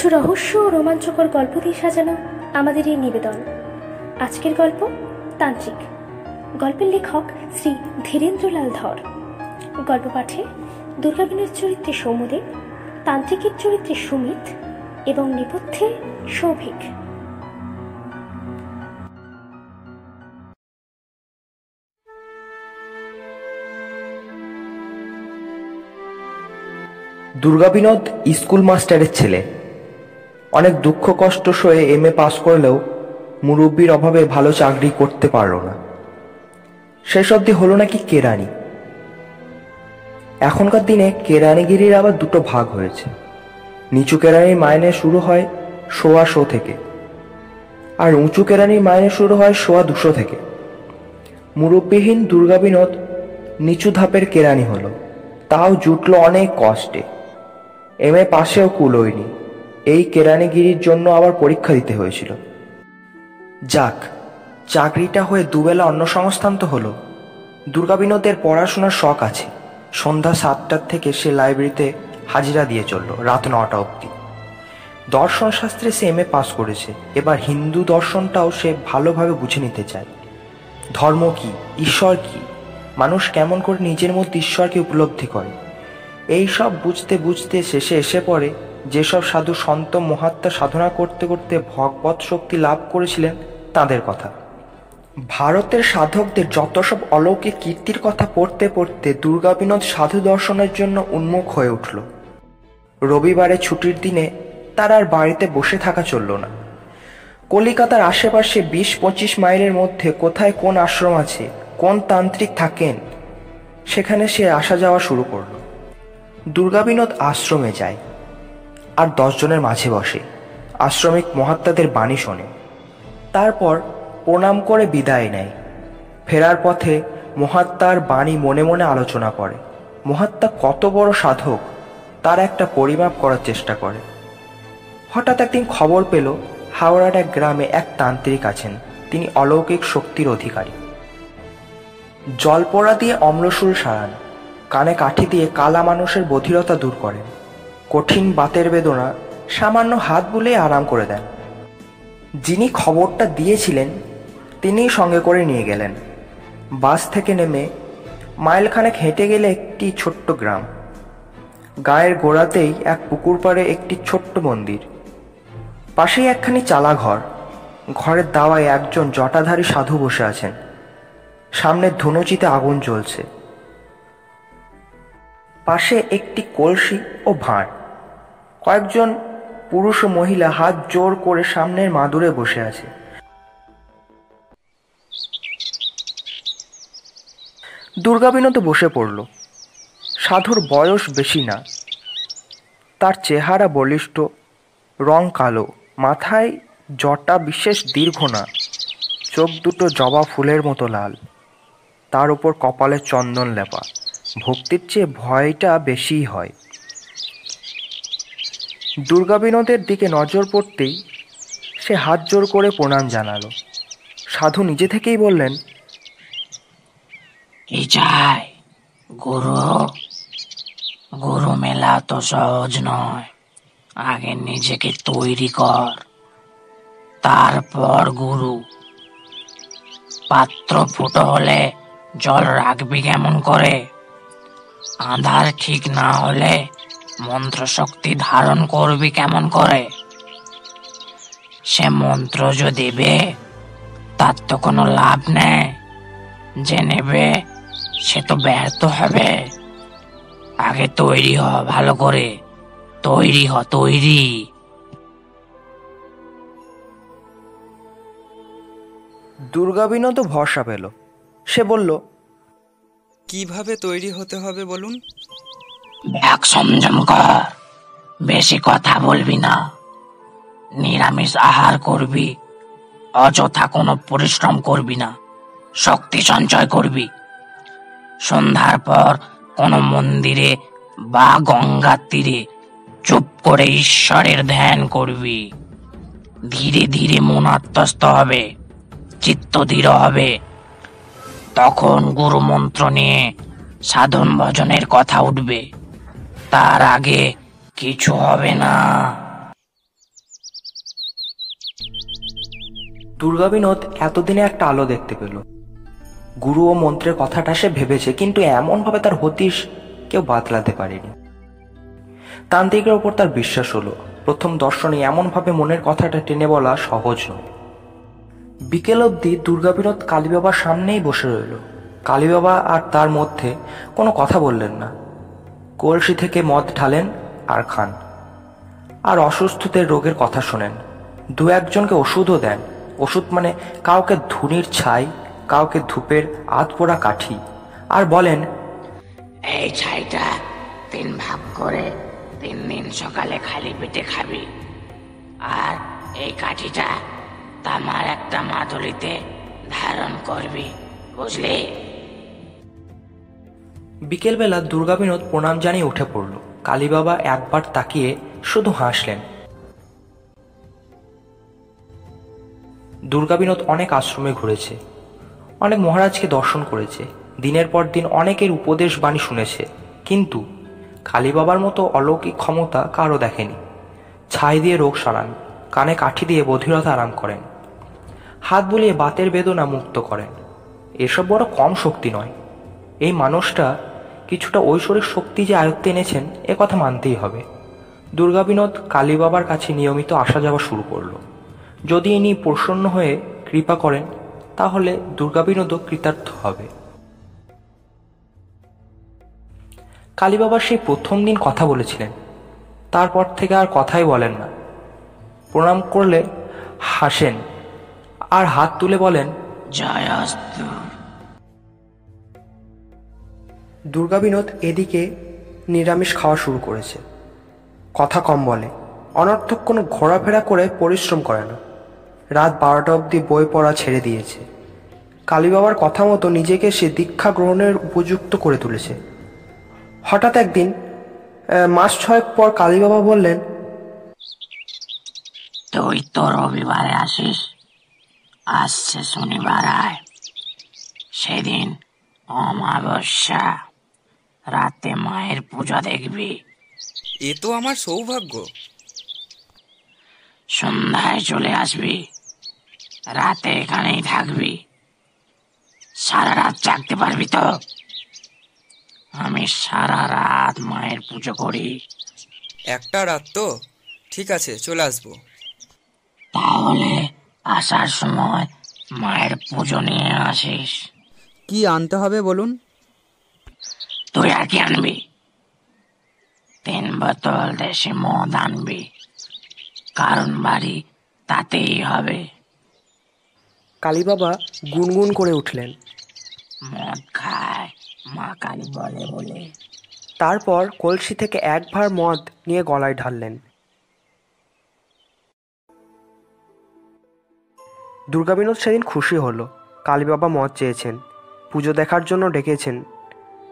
কিছু রহস্য ও রোমাঞ্চকর গল্প দিয়ে সাজানো আমাদের এই নিবেদন। আজকের গল্প তান্ত্রিক। গল্পের লেখক শ্রী ধীরেন্দ্রলাল ধর। গল্প পাঠে দুর্গাবিনের চরিত্রে সৌমদেব তান্ত্রিকের চরিত্রে সুমিত এবং নেপথ্যে সৌভিক। দুর্গাবিনোদ স্কুল মাস্টারের ছেলে। অনেক দুঃখ কষ্ট সয়ে এম এ পাস করলেও মুরব্বীর অভাবে ভালো চাকরি করতে পারল না। শেষ অবধি হলো নাকি কেরানি? এখনকার দিনে কেরানিগিরির আবার দুটো ভাগ হয়েছে। নিচু কেরানির মাইনে শুরু হয় সোয়া শো থেকে, আর উঁচু কেরানির মাইনে শুরু হয় সোয়া দুশো থেকে। মুরব্বিহীন দুর্গাবিনোদ নিচু ধাপের কেরানি হলো। তাও জুটলো অনেক কষ্টে। এম এ পাশেও কুলোয়নি এই কেরানিগিরির জন্য আবার পরীক্ষা দিতে হয়েছিল। যাক, চাকরিটা হয়ে দুবেলা অন্য সংস্থান তো হলো। দুর্গাবিনোদের পড়াশোনার শখ আছে। সন্ধ্যা সাতটার থেকে সে লাইব্রেরিতে হাজিরা দিয়ে চলল রাত নটা অবধি। দর্শন শাস্ত্রে সে এম এ পাস করেছে। এবার হিন্দু দর্শনটাও সে ভালোভাবে বুঝে নিতে চায়। ধর্ম কি? ঈশ্বর কি? মানুষ কেমন করে নিজের মধ্যে ঈশ্বরকে উপলব্ধি করে? এই সব বুঝতে বুঝতে শেষে এসে পড়ে যেসব সাধু সন্ত মহাত্মা সাধনা করতে করতে ভগবত শক্তি লাভ করেছিলেন তাদের কথা। ভারতের সাধকদের যত সব অলৌকিক কীর্তির কথা পড়তে পড়তে দুর্গাবিনোদ সাধু দর্শনের জন্য উন্মুখ হয়ে উঠল। রবিবারে ছুটির দিনে তার আর বাড়িতে বসে থাকা চলল না। কলিকাতার আশেপাশে বিশ পঁচিশ মাইলের মধ্যে কোথায় কোন আশ্রম আছে, কোন তান্ত্রিক থাকেন, সেখানে সে আসা যাওয়া শুরু করল। দুর্গাবিনোদ আশ্রমে যায়। আর দশজনের মাঝে বসে। আশ্রমিক মহাত্মাদের বাণী শোনে। তারপর প্রণাম করে বিদায় নেয়। ফেরার পথে মহাত্মার বাণী মনে মনে আলোচনা করে। মহাত্মা কত বড় সাধক, তার একটা পরিমাপ করার চেষ্টা করে। হঠাৎ একদিন খবর পেল, হাওড়ার এক গ্রামে এক তান্ত্রিক আছেন। তিনি অলৌকিক শক্তির অধিকারী। জলপড়া দিয়ে অম্লশুল সারান। কানে কাঠি দিয়ে কালা মানুষের বধিরতা দূর করেন। কঠিন বাতের বেদনা সামান্য হাত বুলেই আরাম করে দেন। যিনি খবরটা দিয়েছিলেন, তিনিই সঙ্গে করে নিয়ে গেলেন। বাস থেকে নেমে মাইলখানেক হেঁটে গেলে একটি ছোট্ট গ্রাম। গায়ের গোড়াতেই এক পুকুর পাড়ে একটি ছোট্ট মন্দির। পাশেই একখানি চালা ঘর ঘরের দাওয়ায় একজন জটাধারী সাধু বসে আছেন। সামনে ধনুচিতে আগুন জ্বলছে। পাশে একটি কলসি ও ভাঁড়। কয়েকজন পুরুষ ও মহিলা হাত জোর করে সামনের মাদুরে বসে আছে। দুর্গাবিনোদ বসে পড়ল। সাধুর বয়স বেশি না। তার চেহারা বলিষ্ঠ, রং কালো, মাথায় জটা বিশেষ দীর্ঘ না, চোখ দুটো জবা ফুলের মতো লাল। তার উপর কপালে চন্দন লেপা। ভক্তির চেয়ে ভয়টা বেশিই হয়। দুর্গাবিনোদের দিকে নজর পড়তেই সে হাত জোর করে প্রণাম জানালো। সাধু নিজে থেকেই বললেন, কি চাই, গুরু? গুরু মেলা তো সহজ নয়। আগে নিজেকে তৈরি কর। তারপর গুরু। পাত্র ফুটো হলে জল রাখবি কেমন করে? আধার ঠিক না হলে মন্ত্র শক্তি ধারণ করবি কেমন করে? সে মন্ত্র যে দেবে তার তো কোনো লাভ নেই। যে নেবে সে তো ব্যর্থ হবে। আগে তৈরি হ ভালো করে। তৈরি হ তৈরি। দুর্গাবিনোদ ভরসা পেল। সে বলল কীভাবে তৈরি হতে হবে বলুন? এক সংযম কর বেশি কথা বলবি না। নিরামিষ আহার করবি, অযথা কোনো পরিশ্রম করবি না, শক্তি সঞ্চয় করবি। সন্ধ্যার পর কোনো মন্দিরে বা গঙ্গার তীরে চুপ করে ঈশ্বরের ধ্যান করবি। ধীরে ধীরে মন আত্মস্থ হবে, চিত্ত দৃঢ় হবে। তখন গুরু মন্ত্র নিয়ে সাধন ভজনের কথা উঠবে। তার আগে কিছু হবে না। দুর্গা বিনোদ এতদিনে একটা আলো দেখতে পেল। গুরু ও মন্ত্রের কথাটা সে ভেবেছে, কিন্তু এমনভাবে তার হতিশ কেউ বাতলাতে পারেনি। তান্ত্রিকের ওপর তার বিশ্বাস হলো, প্রথম দর্শনে এমনভাবে মনের কথাটা টেনে বলা সহজ নয়। বিকেল অবধি দুর্গাবিনোদ কালীবাবার সামনেই বসে রইল। কালীবাবা আর তার মধ্যে কোনো কথা বললেন না। কলসি থেকে মদ ঢালেন আর খান। আর অসুস্থদের রোগের কথা শোনেন। দু একজনকে ওষুধও দেন। ওষুধ মানে কাউকে ধুনির ছাই, কাউকে ধূপের আধপোড়া কাঠি। আর বলেন, এই ছাইটা তিন ভাগ করে তিন দিন সকালে খালি পেটে খাবি। আর এই কাঠিটা তামার একটা মাদুলিতে ধারণ করবি, বুঝলি? বিকেলবেলা দুর্গা বিনোদ প্রণাম জানিয়ে উঠে পড়ল। কালীবাবা একবার তাকিয়ে শুধু হাসলেন। দুর্গা বিনোদ অনেক আশ্রমে ঘুরেছে। অনেক মহারাজকে দর্শন করেছে। দিনের পর দিন অনেকের উপদেশ বাণী শুনেছে। কিন্তু কালীবাবার মতো অলৌকিক ক্ষমতা কারও দেখেনি। ছাই দিয়ে রোগ সারান, কানে কাঠি দিয়ে বধিরতা আরাম করেন। হাত বুলিয়ে বাতের বেদনা মুক্ত করেন। এসব বড় কম শক্তি নয়। এই মানুষটা কিছুটা ঐশ্বরিক শক্তি যে আয়ত্তে এনেছেন, এ কথা মানতেই হবে। দুর্গাবিনোদ কালীবাবার কাছে নিয়মিত আসা যাওয়া শুরু করল। যদি ইনি প্রসন্ন হয়ে কৃপা করেন, তাহলে দুর্গাবিনোদও কৃতার্থ হবে। কালীবাবা সেই প্রথম দিন কথা বলেছিলেন। তারপর থেকে আর কথাই বলেন না। প্রণাম করলে হাসেন, আর হাত তুলে বলেন জয়স্তু দুর্গাবিনোদ এদিকে নিরামিষ খাওয়া শুরু করেছে। কথা কম বলে, অনর্থক কোনো ঘোরাফেরা করে পরিশ্রম করে না। রাত বারোটা অবধি বই পড়া ছেড়ে দিয়েছে। কালীবাবার কথা মতো নিজেকে সে দীক্ষা গ্রহণের উপযুক্ত করে তুলেছে। হঠাৎ একদিন মাস ছয়েক পর কালীবাবা বললেন, তুই তো রবিবারে আসিস? আসছে শনিবার আয়। সেদিন অমাবস্যা। রাতে মায়ের পূজা দেখবি। এ তো আমার সৌভাগ্য। সন্ধ্যায় চলে আসবি। রাতে এখানেই থাকবি। সারা রাত জাগতে পারবি তো? আমি সারা রাত মায়ের পুজো করি। একটা রাত তো? ঠিক আছে চলে আসব। তাহলে আসার সময় মায়ের পুজো নিয়ে আসিস। কি আনতে হবে বলুন? তুই আর কি আনবি তিন বোতল দেশি মদ আনবি। কারণ বাড়ি তাতেই হবে। কালী বাবা গুনগুন করে উঠলেন। মদ খায় মা কালী বলে বলে। তারপর কলসি থেকে এক ভার মদ নিয়ে গলায় ঢাললেন। দুর্গাবিনোদ সেদিন খুশি হলো। কালী বাবা মদ চেয়েছেন। পুজো দেখার জন্য ডেকেছেন।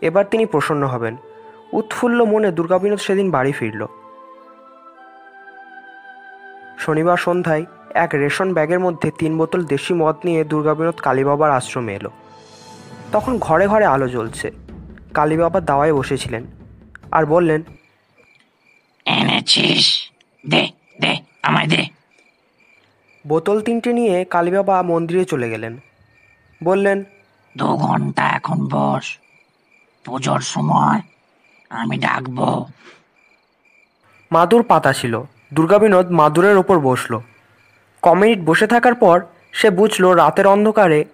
এবার তিনি প্রসন্ন হবেন। উৎফুল্ল মনে দুর্গাবিনোদ সেদিন বাড়ি ফিরল। শনিবার সন্ধ্যায় এক রেশন ব্যাগের মধ্যে তিন বোতল দেশি মদ নিয়ে দুর্গাবিনোদ কালীবাবার আশ্রমে এলো। তখন ঘরে ঘরে আলো জ্বলছে। কালীবাবা দাওয়ায় বসেছিলেন আর বললেন এনেছিস? দে দে আমায় দে। বোতল তিনটে নিয়ে কালীবাবা মন্দিরে চলে গেলেন। বললেন দু ঘণ্টা এখন বস। পুজোর সময় আমি ডাকবো। মাদুর পাতা ছিল। দুর্গাবিনোদ মাদুরের ওপর বসল। ক মিনিট বসে থাকার পর সে বুঝলো রাতের অন্ধকারে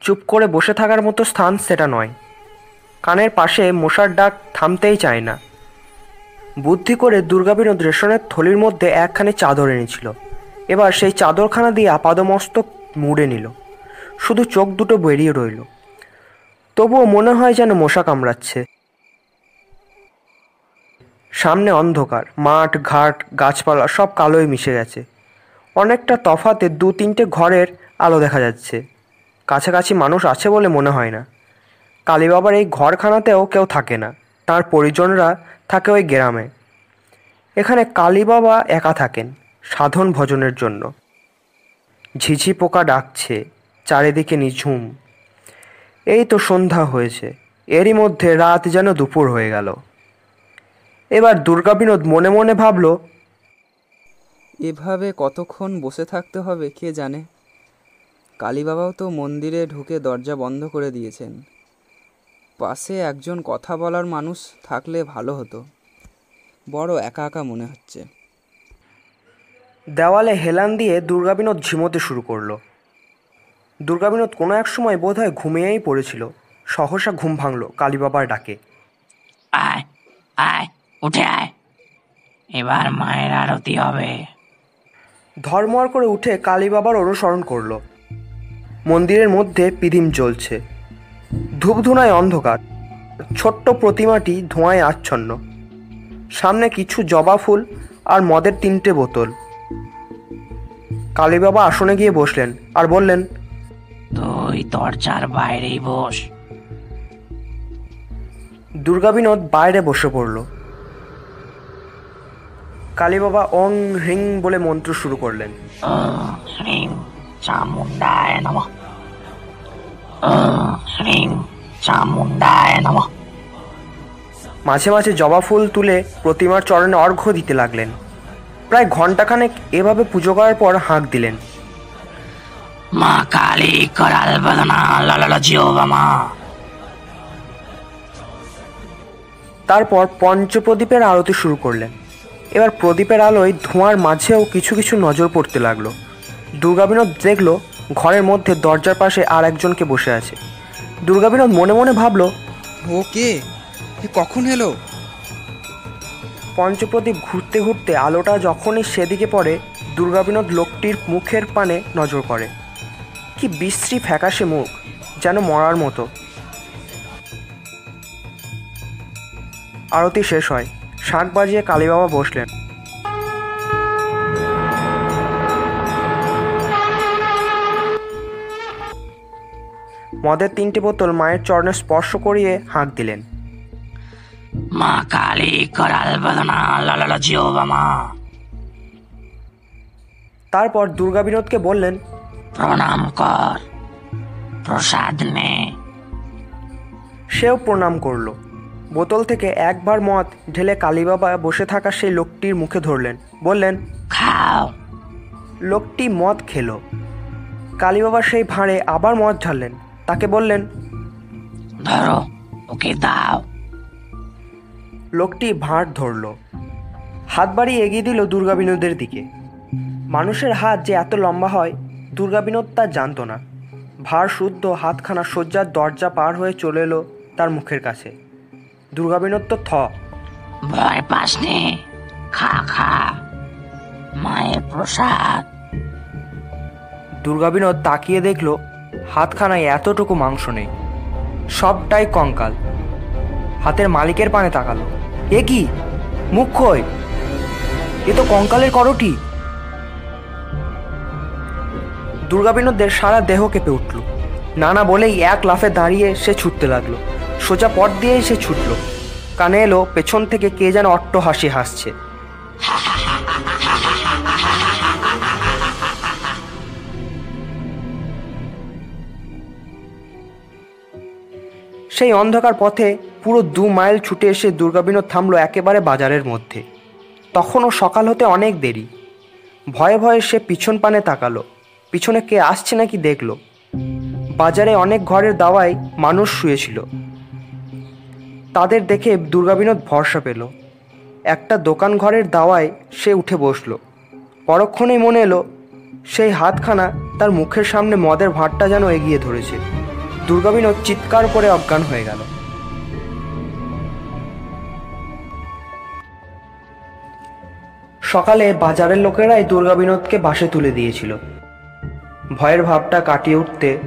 চুপ করে বসে থাকার মতো স্থান সেটা নয়। কানের পাশে মশার ডাক থামতেই চায় না। বুদ্ধি করে দুর্গাবিনোদ রেশনের থলির মধ্যে একখানি চাদর এনেছিল। এবার সেই চাদরখানা দিয়ে আপাদমস্তক মুড়ে নিল। শুধু চোখ দুটো বেরিয়ে রইল। তবুও মনে হয় যেন মশা কামড়াচ্ছে। সামনে অন্ধকার, মাঠ, ঘাট, গাছপালা সব কালোয় মিশে গেছে। অনেকটা তফাতে দু তিনটে ঘরের আলো দেখা যাচ্ছে। কাছাকাছি মানুষ আছে বলে মনে হয় না। কালীবাবার এই ঘরখানাতেও কেউ থাকে না। তার পরিজনরা থাকে ওই গ্রামে। এখানে কালীবাবা একা থাকেন, সাধন ভজনের জন্য। ঝিঝি পোকা ডাকছে, চারিদিকে নিঝুম। এই তো সন্ধ্যা হয়েছে এরই মধ্যে রাত যেন দুপুর হয়ে গেল। এবার দুর্গাবিনোদ মনে মনে ভাবল এভাবে কতক্ষণ বসে থাকতে হবে কে জানে? কালীবাবাও তো মন্দিরে ঢুকে দরজা বন্ধ করে দিয়েছেন। পাশে একজন কথা বলার মানুষ থাকলে ভালো হতো। বড় একা একা মনে হচ্ছে। দেওয়ালে হেলান দিয়ে দুর্গাবিনোদ ঝিমোতে শুরু করল। দুর্গাবিনোদ কোনো এক সময় বোধহয় ঘুমিয়েই পড়েছিল। সহসা ঘুম ভাঙলো কালীবাবার ডাকে। আয় আয় উঠে আয়। এবার মায়ের আরতি হবে। ধর্মর করে উঠে কালীবাবার অনুসরণ করল। মন্দিরের মধ্যে পিদিম জ্বলছে। ধূপধুনায় অন্ধকার। ছোট্ট প্রতিমাটি ধোঁয়ায় আচ্ছন্ন। সামনে কিছু জবা ফুল আর মদের তিনটে বোতল। কালীবাবা আসনে গিয়ে বসলেন আর বললেন তুই দরজার বাইরেই বস। দুর্গা বিনোদ বাইরে বসে পড়ল। কালী বাবা অং হ্রিং বলে মন্ত্র শুরু করলেন। ওম হ্রিং চামুন্ডায় নম। ওম হ্রিং চামুন্ডায় নম। মাঝে মাঝে জবা ফুল তুলে প্রতিমার চরণে অর্ঘ্য দিতে লাগলেন। প্রায় ঘন্টাখানেক এভাবে পুজো করার পর হাঁক দিলেন। মা কালী করাল বদনা ললল জিও মা। তারপর পঞ্চপ্রদীপের আরতি শুরু করলেন। এবার প্রদীপের আলোয় ধোঁয়ার মাঝেও কিছু কিছু নজর পড়তে লাগল। দুর্গাবিনোদ দেখল ঘরের মধ্যে দরজার পাশে আর একজনকে বসে আছে। দুর্গাবিনোদ মনে মনে ভাবলো ও কে? কখন এলো? পঞ্চপ্রদীপ ঘুরতে ঘুরতে আলোটা যখনই সেদিকে পড়ে দুর্গাবিনোদ লোকটির মুখের পানে নজর করে। কি বিশ্রী ফ্যাকাশে মুখ যেন মরার মতো। আরতি শেষ হয় শাঁখ বাজিয়ে কালীবাবা বসলেন। মদের তিনটে বোতল মায়ের চরণে স্পর্শ করিয়ে হাঁক দিলেন। মা কালী করাল বদনা ললল জিও মা। তারপর দুর্গা দুর্গাবিনোদকে বললেন প্রণাম কর। প্রসাদ নে। সেও প্রণাম করল। বোতল থেকে একবার মদ ঢেলে কালীবাবা বসে থাকা সেই লোকটির মুখে ধরলেন। বললেন খাও। লোকটি মদ খেলো। কালীবাবা সেই ভাঁড়ে আবার মদ ঢাললেন। তাকে বললেন ধরো ওকে দাও। লোকটি ভাঁড় ধরল। হাত বাড়িয়ে এগিয়ে দিল দুর্গাবিনোদের দিকে। মানুষের হাত যে এত লম্বা হয় দুর্গা বিনোদ তা জানতো না। ভার শুদ্ধ হাতখানা শয্যার দরজা পার হয়ে চলে এলো তার মুখের কাছে। দুর্গা বিনোদ তো থ। ভয় পাসনি খা খা। মায়ের প্রসাদ। দুর্গা বিনোদ তাকিয়ে দেখল হাতখানায় এতটুকু মাংস নেই। সবটাই কঙ্কাল। হাতের মালিকের পানে তাকালো। এ কি? মুখ এ তো কঙ্কালের করটি। দুর্গা বিনোদের সারা দেহ কেঁপে উঠল। নানা বলেই এক লাফে দাঁড়িয়ে সে ছুটতে লাগল। সোজা পথ দিয়েই সে ছুটল। কানে এলো, পেছন থেকে কে যেন অট্ট হাসি হাসছে। সেই অন্ধকার পথে পুরো দু মাইল ছুটে এসে দুর্গাবিনোদ থামলো একেবারে বাজারের মধ্যে। তখনও সকাল হতে অনেক দেরি। ভয়ে ভয়ে সে পিছন পানে তাকালো। পিছনে কে আসছে নাকি দেখল। বাজারে অনেক ঘরের দাওয়ায় মানুষ শুয়েছিল। তাদের দেখে দুর্গাবিনোদ ভরসা পেল। একটা দোকান ঘরের দাওয়ায় সে উঠে বসল। পরক্ষণেই মনে এলো, সেই হাতখানা তার মুখের সামনে মদের ভাঁটটা যেন এগিয়ে ধরেছে। দুর্গাবিনোদ চিৎকার করে অজ্ঞান হয়ে গেল। সকালে বাজারের লোকেরাই দুর্গাবিনোদকে বাসে তুলে দিয়েছিল। ভয়ের ভাবটা কাটিয়ে উঠতে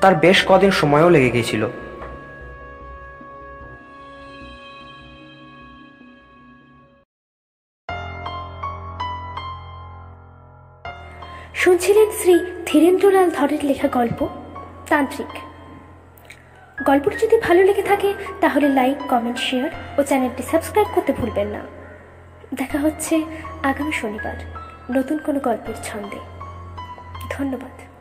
তার বেশ কদিন সময়ও লেগে গেছিল। শুনছিলেন শ্রী ধীরেন্দ্রলাল ধরের লেখা গল্প? তান্ত্রিক। গল্পটি যদি ভালো লেগে থাকে, তাহলে লাইক, কমেন্ট, শেয়ার ও চ্যানেলটি সাবস্ক্রাইব করতে ভুলবেন না। দেখা হচ্ছে আগামী শনিবার, নতুন কোনো গল্পের ছন্দে। ধন্যবাদ।